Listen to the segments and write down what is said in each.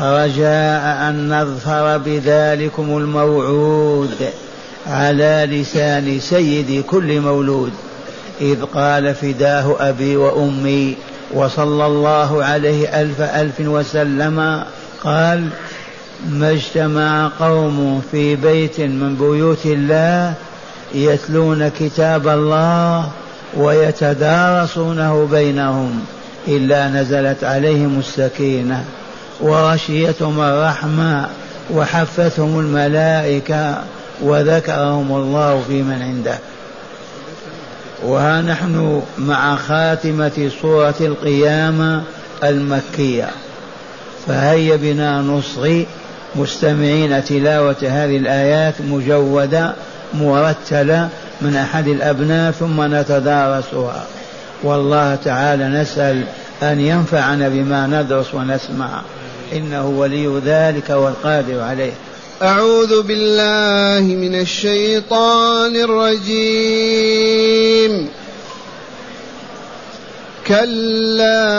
رجاء أن نظفر بذلكم الموعود على لسان سيد كل مولود إذ قال فداه أبي وأمي وصلى الله عليه ألف ألف وسلم قال ما اجتمع قوم في بيت من بيوت الله يتلون كتاب الله ويتدارسونه بينهم إلا نزلت عليهم السكينة. وغشيتهم الرحمة وحفتهم الملائكة وذكرهم الله في من عنده. وها نحن مع خاتمة سورة القيامة المكية. فهيا بنا نصغي مستمعين تلاوة هذه الآيات مجودة مرتلة من أحد الأبناء ثم نتدارسها. والله تعالى نسأل أن ينفعنا بما ندرس ونسمع. إنه ولي ذلك والقادر عليه. أعوذ بالله من الشيطان الرجيم. كلا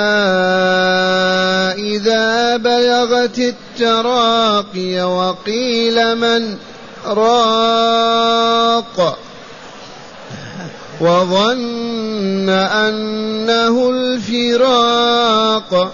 إذا بلغت التراقي وقيل من راق وظن أنه الفراق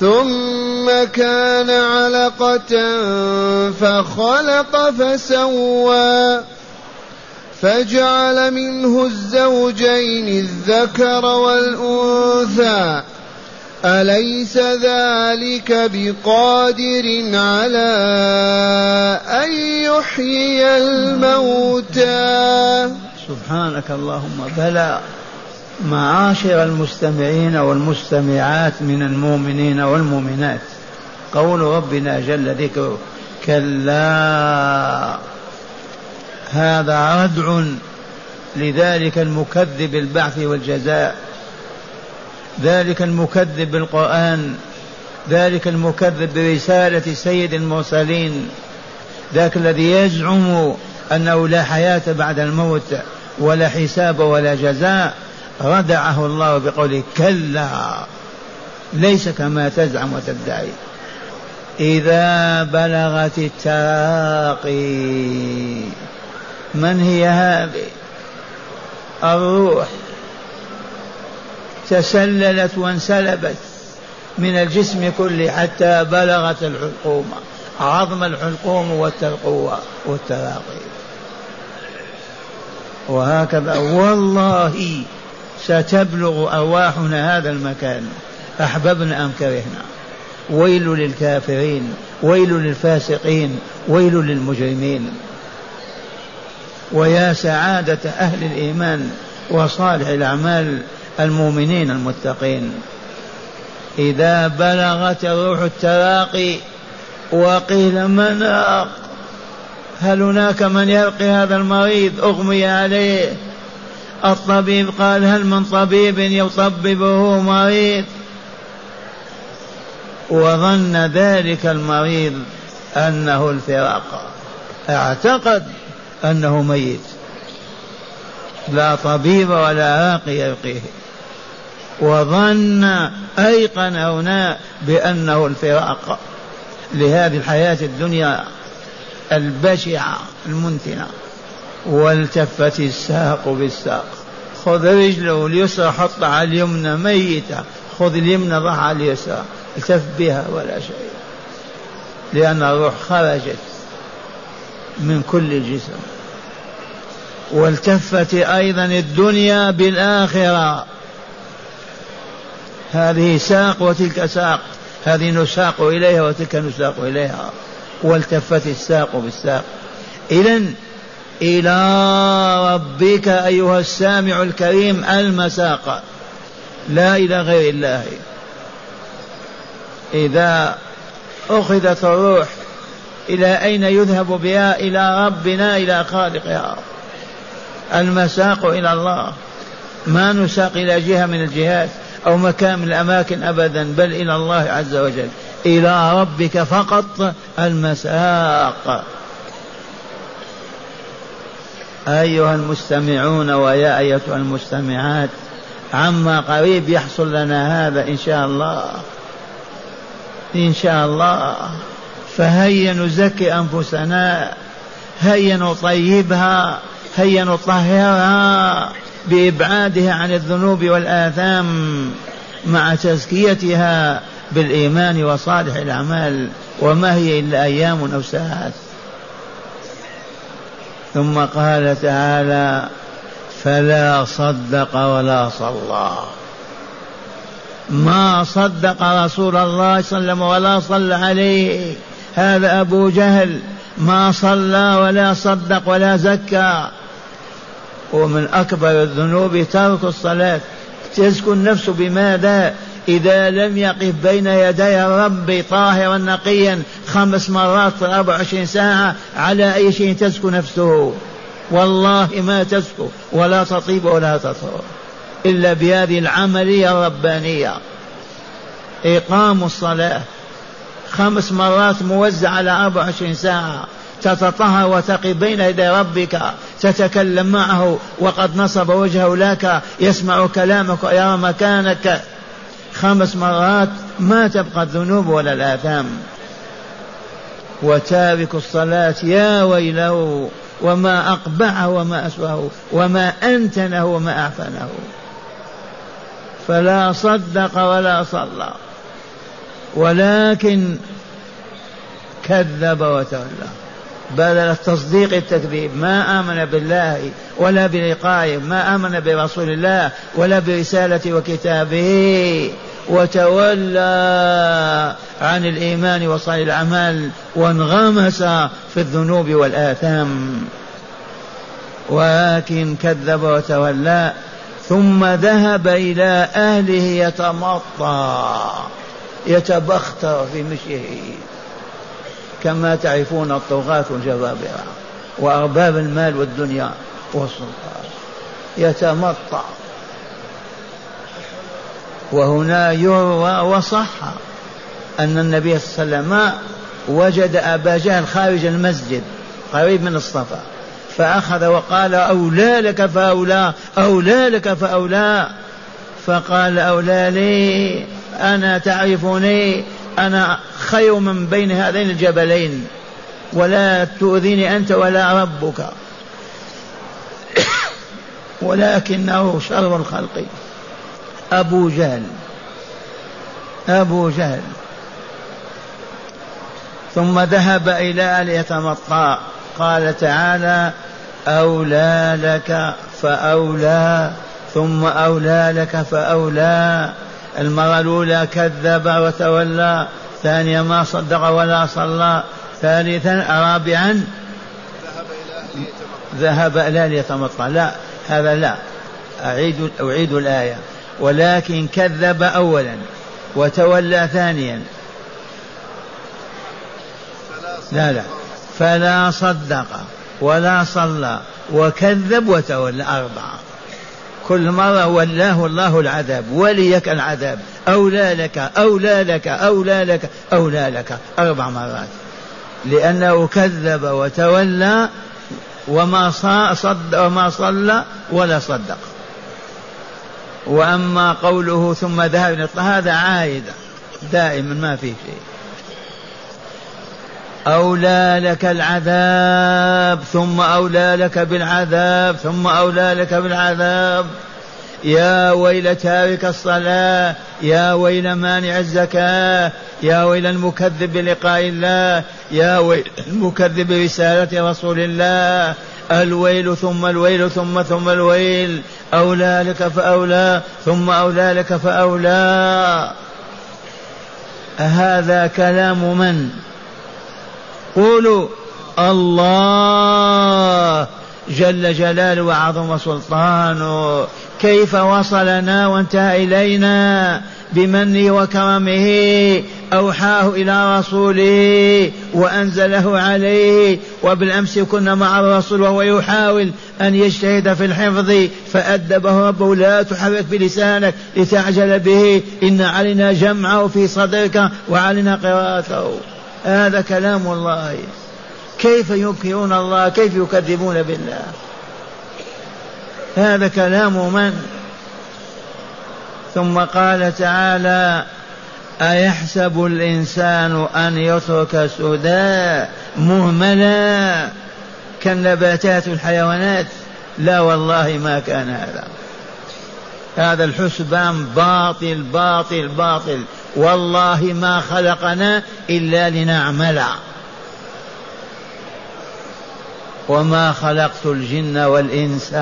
ثم كان علقة فخلق فسوى فجعل منه الزوجين الذكر والأنثى. أليس ذلك بقادر على أن يحيي الموتى؟ سبحانك اللهم بلى. معاشر المستمعين والمستمعات من المؤمنين والمؤمنات. قول ربنا جل ذكره كلا هذا ردع لذلك المكذب البعث والجزاء ذلك المكذب بالقرآن ذلك المكذب برسالة سيد المرسلين ذاك الذي يزعم أنه لا حياة بعد الموت ولا حساب ولا جزاء. ردعه الله بقوله كلا ليس كما تزعم وتدعي. إذا بلغت التراقي من هي هذه؟ الروح. تسللت وانسلبت من الجسم كله حتى بلغت الحلقوم. عظم الحلقوم والترقوة والتراقي. وهكذا والله ستبلغ أرواحنا هذا المكان. أحببنا أم كرهنا؟ ويل للكافرين ويل للفاسقين ويل للمجرمين. ويا سعادة أهل الإيمان وصالح الأعمال المؤمنين المتقين. إذا بلغت الروح التراقي وقيل من هل هناك من يرقي هذا المريض؟ أغمي عليه. الطبيب قال هل من طبيب يطببه مريض؟ وظن ذلك المريض أنه الفراق. أعتقد أنه ميت. لا طبيب ولا راقي يرقيه وظن أيقن هنا بأنه الفراق. لهذه الحياة الدنيا البشعة المنتنة. والتفت الساق بالساق. خذ رجله اليسرى حط على اليمنى ميتة. خذ اليمنى ضع على اليسرى. التف بها ولا شيء. لأن الروح خرجت من كل الجسم. والتفت أيضا الدنيا بالآخرة. هذه ساق وتلك ساق. هذه نساق إليها وتلك نساق إليها. والتفت الساق بالساق. إذا إلى ربك أيها السامع الكريم المساق. لا إلى غير الله. إذا أخذت الروح إلى أين يذهب بها؟ إلى ربنا إلى خالقها. المساق إلى الله. ما نساق إلى جهة من الجهات أو مكان من الأماكن أبدا بل إلى الله عز وجل. إلى ربك فقط المساق. أيها المستمعون ويا أيتها المستمعات عما قريب يحصل لنا هذا إن شاء الله. إن شاء الله. فهيا نزكي أنفسنا هيا نطيبها هيا نطهرها بإبعادها عن الذنوب والآثام مع تزكيتها بالإيمان وصالح الأعمال. وما هي إلا أيام أو ساعات. ثم قال تعالى فلا صدق ولا صلى. ما صدق رسول الله صلى الله عليه وسلم ولا صلى عليه. هذا أبو جهل. ما صلى ولا صدق ولا زكى. ومن أكبر الذنوب ترك الصلاة. تزكو النفس بماذا؟ إذا لم يقف بين يدي الرب طاهرا نقيا خمس مرات في 24 ساعة على أي شيء تزكو نفسه؟ والله ما تزكو ولا تطيب ولا تطهر إلا بهذه العملية الربانية. إقام الصلاة. خمس مرات موزع على 24 ساعة. تتطهر وتقي بين يدي ربك. تتكلم معه. وقد نصب وجهه لك. يسمع كلامك ويرى مكانك. خمس مرات ما تبقى الذنوب ولا الآثام. وتارك الصلاة يا ويله وما أقبعه وما أسوأه وما أنتنه وما أعفنه. فلا صدق ولا صلى ولكن كذب وتولى. بدل التصديق التكذيب ما آمن بالله ولا بلقائه ما آمن برسول الله ولا برسالة وكتابه وتولى عن الإيمان وصالح الأعمال وانغمس في الذنوب والآثام. ولكن كذب وتولى ثم ذهب إلى أهله يتمطى يتبختر في مشيه. كما تعرفون الطغاة والجبابرة وأرباب المال والدنيا والسلطان. يتمطى وهنا يروى وصح أن النبي صلى الله عليه وسلم وجد أبا جهل خارج المسجد قريب من الصفا فأخذ وقال أولى لك فأولى أولى لك فأولى. فقال أولى لي أنا تعرفني أنا خير من بين هذين الجبلين ولا تؤذيني أنت ولا ربك. ولكنه شر الخلق. أبو جهل. أبو جهل. ثم ذهب إلى أن يتمطى. قال تعالى أولى لك فأولى ثم أولى لك فأولى. المرة الأولى كذب وتولى ثانيا ما صدق ولا صلى ثالثا رابعا ذهب إلى ليتمطى لا هذا لا. أعيد أعيد الآية. ولكن كذب أولا وتولى ثانيا. لا لا. فلا صدق ولا صلى وكذب وتولى أربعة. كل مرة ولاه الله العذاب وليك العذاب. أولى لك أولى لك أولى لك أولى لك أربع مرات. لأنه كذب وتولى وما صد وما صلى ولا صدق. وأما قوله ثم ذهب هذا عائد دائما ما في شيء. أولى لك العذاب ثم أولى لك بالعذاب ثم أولى لك بالعذاب. يا ويل تارك الصلاة يا ويل مانع الزكاة يا ويل المكذب بلقاء الله يا ويل المكذب برسالة رسول الله. الويل ثم الويل ثم ثم الويل أولى لك فأولى ثم أولى لك فأولى. هذا كلام من؟ قولوا الله جل جلاله وعظم سلطانه كيف وصلنا وانتهى إلينا بمنه وكرمه أوحاه إلى رسوله وأنزله عليه. وبالأمس كنا مع الرسول وهو يحاول أن يجتهد في الحفظ فأدبه ربه لا تحرك بلسانك لتعجل به إن علينا جمعه في صدرك وعلينا قراءته. هذا كلام الله. كيف ينكرون الله؟ كيف يكذبون بالله؟ هذا كلام من؟ ثم قال تعالى أيحسب الإنسان أن يترك سدى مهملا كالنباتات والحيوانات لا والله ما كان هذا. هذا الحسبان باطل باطل باطل. والله ما خلقنا إلا لنعمل. وما خلقت الجن والإنس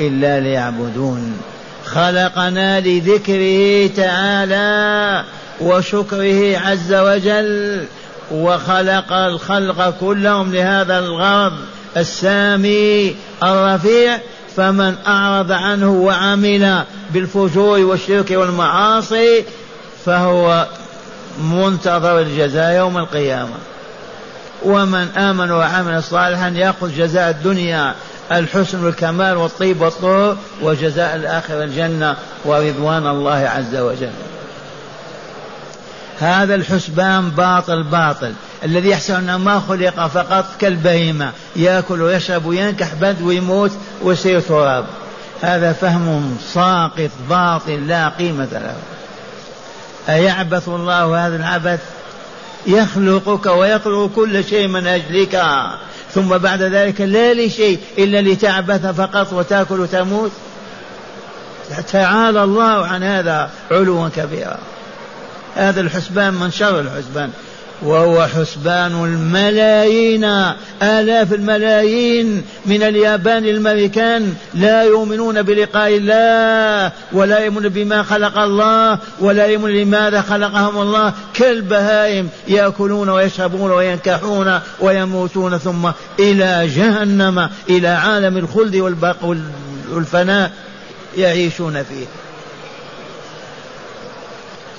إلا ليعبدون. خلقنا لذكره تعالى وشكره عز وجل وخلق الخلق كلهم لهذا الغرض السامي الرفيع. فمن أعرض عنه وعمل بالفجور والشرك والمعاصي فهو منتظر الجزاء يوم القيامة. ومن آمن وعمل صالحا يأخذ جزاء الدنيا الحسن والكمال والطيب والطهور وجزاء الآخرة الجنة ورضوان الله عز وجل. هذا الحسبان باطل باطل. الذي يحسب أنه ما خلق فقط كالبهيمة. يأكل ويشرب وينكح بد ويموت ويصير تراب. هذا فهم ساقط باطل لا قيمة له. أيعبث الله هذا العبث؟ يخلقك ويخلق كل شيء من أجلك. ثم بعد ذلك لا لشيء إلا لتعبث فقط وتأكل وتموت. تعالى الله عن هذا علوا كبيرا. هذا الحسبان من شر الحسبان. وهو حسبان الملايين. آلاف الملايين من اليابان الأمريكان لا يؤمنون بلقاء الله ولا يؤمنون بما خلق الله ولا يؤمنون لماذا خلقهم الله. كالبهائم يأكلون ويشربون وينكحون ويموتون ثم إلى جهنم إلى عالم الخلد والفناء يعيشون فيه.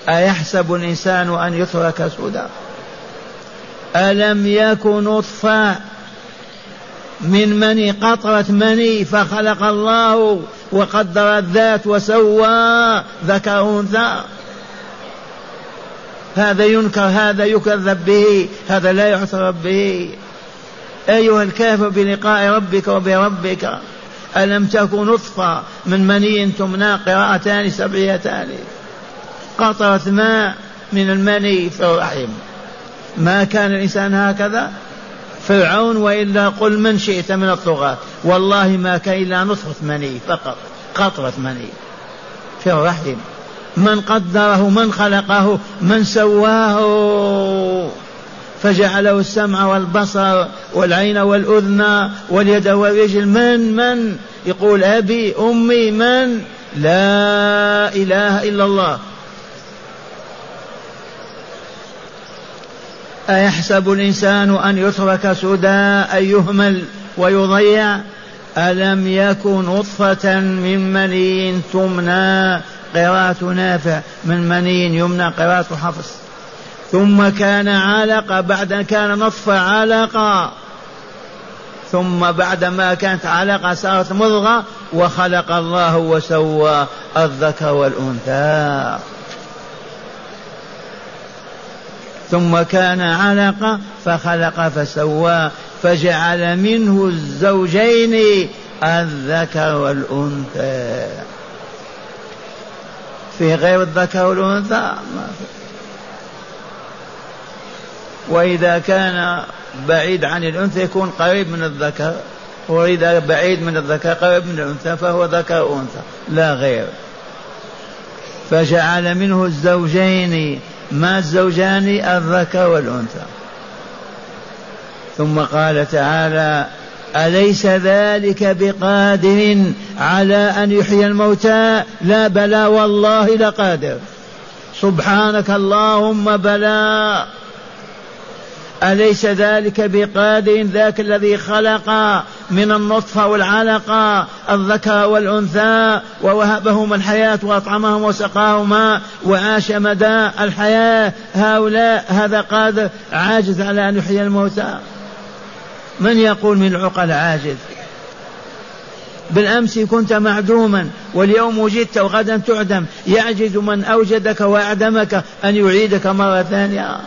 أيحسب الإنسان أن يترك سدى؟ ألم يك نطفة من مني قطرة مني فخلق الله وقدر الذات وسوى ذكر أنثى هذا ينكر هذا يكذب به هذا لا يعترف به. أيها الكافر بلقاء ربك وبربك ألم تكن نطفة من مني تمنى قراءتان سبعيتان قطرة ماء من المني في الرحم. ما كان الإنسان هكذا؟ فرعون وإلا قل من شئت من الطغاة. والله ما كان إلا نطفة مني فقط قطرة مني. في الرحم. من قدره من خلقه من سواه. فجعله السمع والبصر والعين والأذن واليد والرجل. من من؟ يقول أبي أمي من؟ لا إله إلا الله. أيحسب الإنسان أن يترك سدى أن يهمل ويضيع؟ ألم يكن نطفة من مني تمنى قراءة نافع؟ من مني يمنى قراءة حفص؟ ثم كان علقة بعد أن كان نطفة علقة ثم بعد ما كانت علقة صارت مضغة وخلق الله وسوى الذكر والأنثى. ثم كان علقة فخلق فسوى فجعل منه الزوجين الذكر والأنثى. في غير الذكر والأنثى؟ ما في. وإذا كان بعيد عن الأنثى يكون قريب من الذكر. وإذا بعيد من الذكر قريب من الأنثى فهو ذكر أنثى لا غير. فجعل منه الزوجين ما الزوجان الذكر والأنثى. ثم قال تعالى أليس ذلك بقادر على أن يحيي الموتى؟ لا بلى والله لقادر. سبحانك اللهم بلى. أليس ذلك بقادر ذاك الذي خلق من النطفة والعلقة الذكر والأنثى ووهبهم الحياة وأطعمهم وسقاهما وعاش مدى الحياة؟ هؤلاء هذا قادر عاجز على أن يحيي الموتى. من يقول من العقل عاجز؟ بالأمس كنت معدوما واليوم وجدت وغدا تعدم يعجز من أوجدك وأعدمك أن يعيدك مرة ثانية.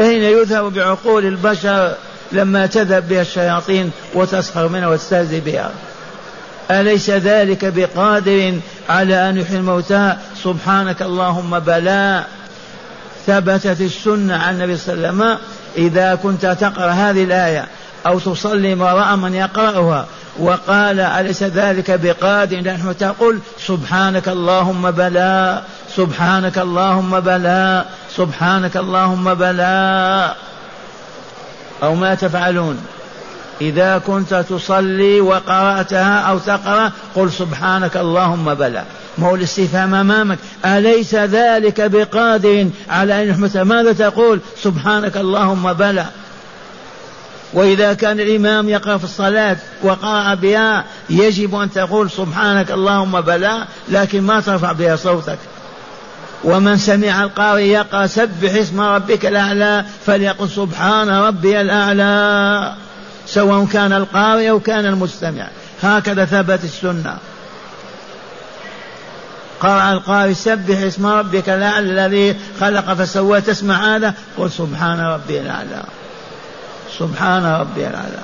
أين يذهب بعقول البشر لما تذهب بها الشياطين وتسخر منها وتستهزئ بها؟ أليس ذلك بقادر على أن يحيي الموتى؟ سبحانك اللهم بلى. ثبتت السنة عن النبي صلى الله عليه وسلم. إذا كنت تقرأ هذه الآية أو تصلي وراء من يقرأها وقال أليس ذلك بقادر؟ نحن تقول سبحانك اللهم بلى. سبحانك اللهم بلى سبحانك اللهم بلى. أو ما تفعلون. إذا كنت تصلي وقرأتها أو تقرأ قل سبحانك اللهم بلى. ما هو الاستفهام أمامك. أليس ذلك بقادر على أن يحمد؟ ماذا تقول؟ سبحانك اللهم بلى. وإذا كان الإمام يقرأ في الصلاة وقرأ بها يجب أن تقول سبحانك اللهم بلى لكن ما ترفع بها صوتك. ومن سمع القارئ يقرأ سبح اسم ربك الأعلى فليقل سبحان ربي الأعلى سواء كان القارئ أو كان المستمع. هكذا ثبت السنة. قرأ القارئ سبح اسم ربك الأعلى الذي خلق فسوى تسمع هذا قل سبحان ربي الأعلى. سبحان ربي الأعلى.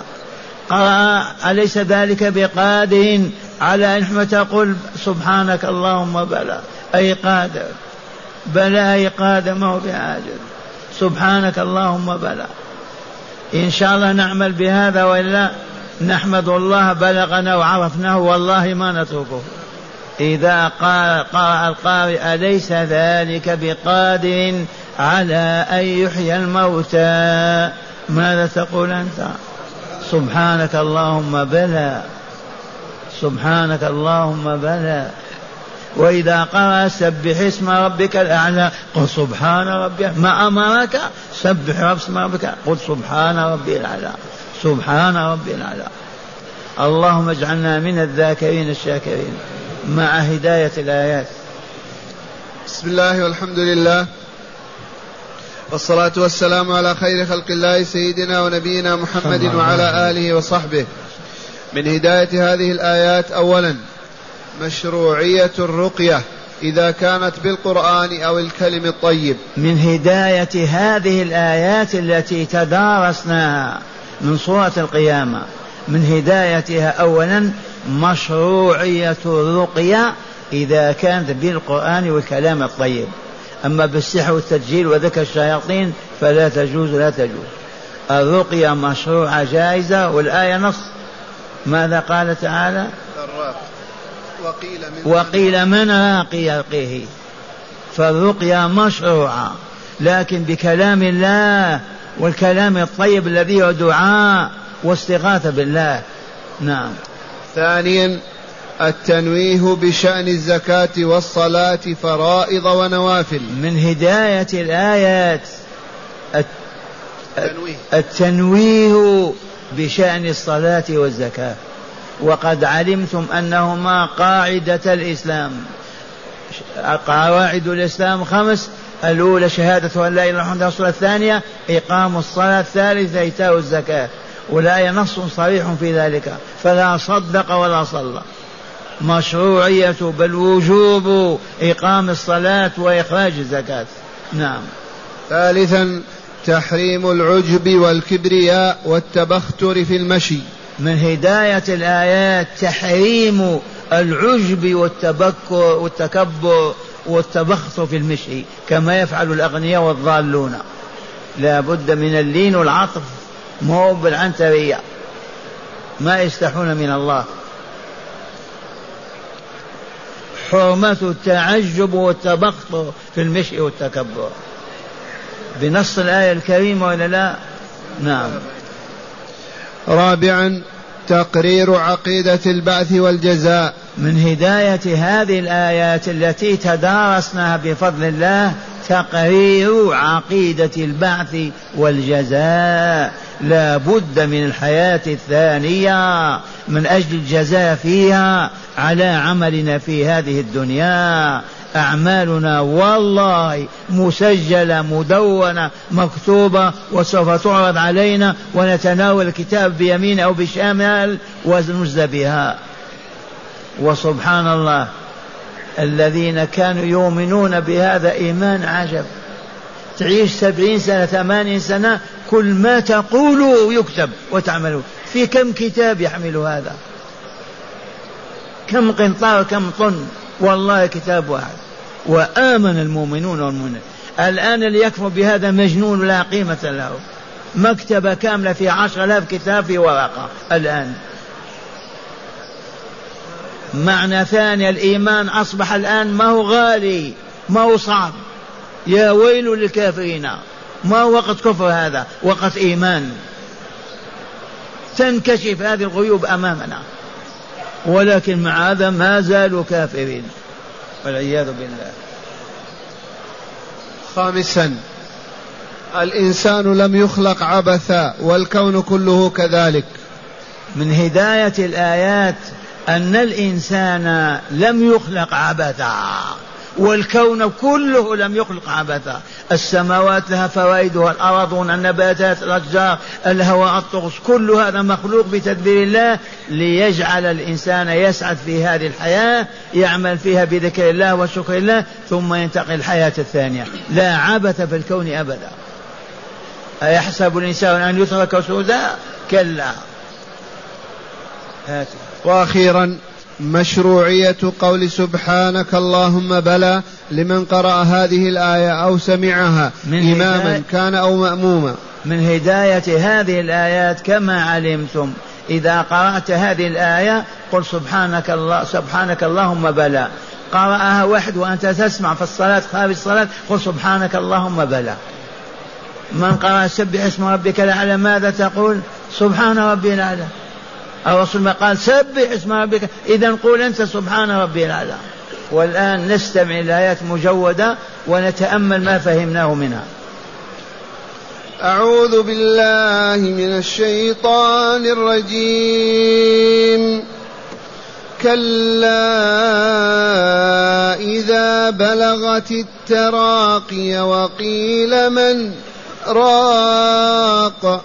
قرأ أليس ذلك بقادر على أن تقول سبحانك اللهم بلى. أي قادر. بلى أي قادر ما هو بعاجز سبحانك اللهم بلى. إن شاء الله نعمل بهذا وإلا نحمد الله بلغنا وعرفناه والله ما نتركه إذا قال قرأ القارئ أليس ذلك بقادر على أن يحيي الموتى؟ ماذا تقول أنت؟ سبحانك اللهم بلى. سبحانك اللهم بلى. وإذا قرأ سبح اسم ربك الأعلى قل سبحان ربي ما أمرك؟ سبح اسم ربك قل سبحان ربي الأعلى سبحان ربي الأعلى. اللهم اجعلنا من الذاكرين الشاكرين مع هداية الآيات. بسم الله والحمد لله. والصلاة والسلام على خير خلق الله سيدنا ونبينا محمد وعلى آله وصحبه. من هداية هذه الآيات أولا مشروعية الرقية إذا كانت بالقرآن أو الكلم الطيب. من هداية هذه الآيات التي تدارسناها من سورة القيامة. من هدايتها أولا مشروعية الرقية إذا كانت بالقرآن والكلام الطيب. أما بالسحر والتسجيل وذكر الشياطين فلا تجوز لا تجوز. الرقية مشروعة جائزة والآية نص. ماذا قال تعالى؟ وقيل من, وقيل من راقي يرقيه فالرقية مشروعة لكن بكلام الله والكلام الطيب الذي هو دعاء واستغاثة بالله. نعم. ثانيا التنويه بشأن الزكاة والصلاة فرائض ونوافل. من هداية الآيات. التنويه, التنويه بشأن الصلاة والزكاة. وقد علمتم أنهما قاعدة الإسلام. قواعد الإسلام خمس. الأولى شهادة أن لا إله إلا الله رسول الثانية إقام الصلاة. الثالثة إيتاء الزكاة. والآية نص صريح في ذلك. فلا صدق ولا صلى. مشروعية بل وجوب إقام الصلاة وإخراج الزكاة. نعم. ثالثا تحريم العجب والكبرياء والتبختر في المشي. من هداية الآيات تحريم العجب والتبكر والتكبر والتبختر في المشي كما يفعل الأغنياء والضالون. لا بد من اللين والعطف مو بالعنترية. ما يستحون من الله. حرمة التعجب والتبختر في المشي والتكبر. بنص الآية الكريمة ولا لا؟ نعم. رابعا تقرير عقيدة البعث والجزاء. من هداية هذه الآيات التي تدارسناها بفضل الله تقرير عقيدة البعث والجزاء. لا بد من الحياة الثانية من أجل الجزاء فيها على عملنا في هذه الدنيا. أعمالنا والله مسجلة مدونة مكتوبة وسوف تعرض علينا ونتناول الكتاب بيمين أو بشمال ونجزى بها. وسبحان الله الذين كانوا يؤمنون بهذا إيمان عجب. تعيش سبعين سنة ثمانين سنة كل ما تقول يكتب وتعمل. في كم كتاب يحمل هذا؟ كم قنطار كم طن؟ والله كتاب واحد. وآمن المؤمنون والمؤمنات. الآن اللي يكفر بهذا مجنون لا قيمة له. مكتبة كاملة في عشر آلاف كتاب في ورقة. الآن. معنى ثاني الإيمان أصبح الآن ما هو غالي ما هو صعب. يا ويل للكافرين. ما هو وقت كفر هذا؟ وقت إيمان. تنكشف هذه الغيوب أمامنا. ولكن مع هذا ما زالوا كافرين والعياذ بالله. خامسا الإنسان لم يخلق عبثا والكون كله كذلك. من هداية الآيات أن الإنسان لم يخلق عبثا. والكون كله لم يخلق عبثا. السماوات لها فوائدها الأرض النباتات الأشجار الهواء الطقس كل هذا مخلوق بتدبير الله ليجعل الإنسان يسعد في هذه الحياة يعمل فيها بذكر الله وشكر الله ثم ينتقل الحياة الثانية. لا عبث في الكون أبدا. أيحسب الإنسان أن يترك سودا كلا. هاتي وأخيرا مشروعية قول سبحانك اللهم بلى لمن قرأ هذه الآية أو سمعها من إماما كان أو مأموما. من هداية هذه الآيات كما علمتم. إذا قرأت هذه الآية قل سبحانك الله سبحانك اللهم بلى. قرأها واحد وأنت تسمع في الصلاة خارج الصلاة قل سبحانك اللهم بلى. من قرأ سبح اسم ربك الأعلى ماذا تقول؟ سبحان ربي الأعلى. الرسول قال سبح اسم ربك. إذا قول أنت سبحان ربي الأعلى. والآن نستمع الآيات مجودة ونتأمل ما فهمناه منها. أعوذ بالله من الشيطان الرجيم. كلا إذا بلغت التراقي وقيل من راق.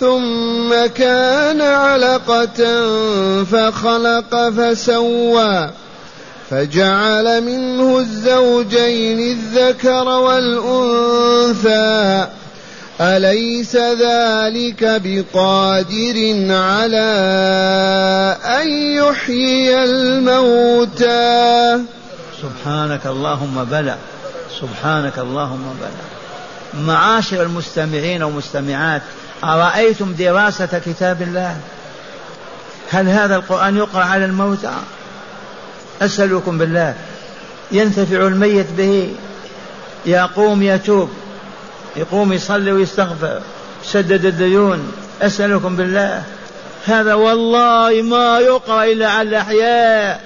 ثم كان علقة فخلق فسوى فجعل منه الزوجين الذكر والأنثى. أليس ذلك بقادر على أن يحيي الموتى؟ سبحانك اللهم بلى سبحانك اللهم بلى. معاشر المستمعين والمستمعات أرأيتم دراسة كتاب الله؟ هل هذا القرآن يقرأ على الموتى أسألكم بالله. ينتفع الميت به. يقوم يتوب. يقوم يصلي ويستغفر. سدد الديون. أسألكم بالله. هذا والله ما يقرأ إلا على الأحياء.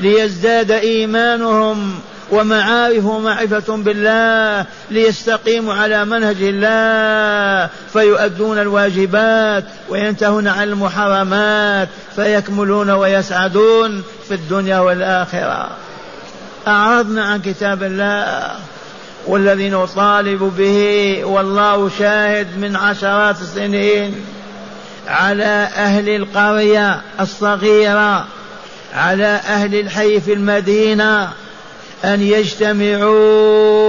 ليزداد إيمانهم. ومعارف ومعرفة بالله ليستقيموا على منهج الله فيؤدون الواجبات وينتهون عن المحرمات فيكملون ويسعدون في الدنيا والآخرة. أعرضنا عن كتاب الله والذي نطالب به والله شاهد من عشرات السنين على أهل القرية الصغيرة على أهل الحي في المدينة أن يجتمعوا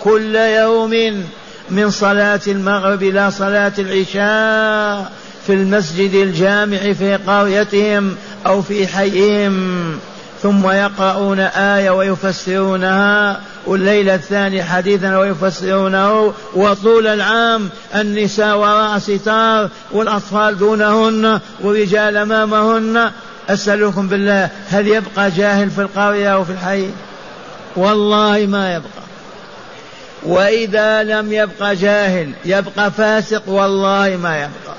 كل يوم من صلاة المغرب إلى صلاة العشاء في المسجد الجامع في قريتهم أو في حيهم. ثم يقرؤون آية ويفسرونها والليلة الثانية حديثا ويفسرونه وطول العام النساء وراء ستار والأطفال دونهن والرجال أمامهن أسألكم بالله هل يبقى جاهل في القرية أو في الحي؟ والله ما يبقى. وإذا لم يبقى جاهل يبقى فاسق والله ما يبقى.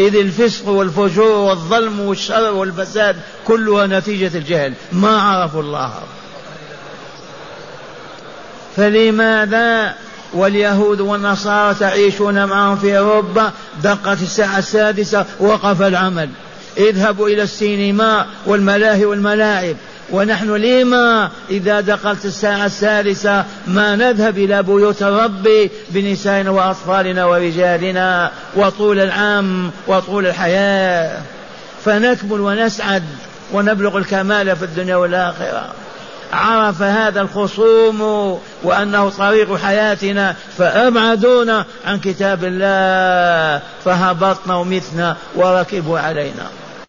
إذ الفسق والفجور والظلم والشر والفساد كلها نتيجة الجهل. ما عرفوا الله. فلماذا واليهود والنصارى تعيشون معهم في أوروبا؟ دقت الساعة السادسة وقف العمل. اذهبوا إلى السينما والملاهي والملاعب. ونحن لما إذا دخلت الساعة الثالثة ما نذهب إلى بيوت الرب بنسائنا وأطفالنا ورجالنا وطول العام وطول الحياة. فنكمل ونسعد ونبلغ الكمال في الدنيا والآخرة. عرف هذا الخصوم وأنه طريق حياتنا فأبعدونا عن كتاب الله. فهبطنا ومثنا وركبوا علينا.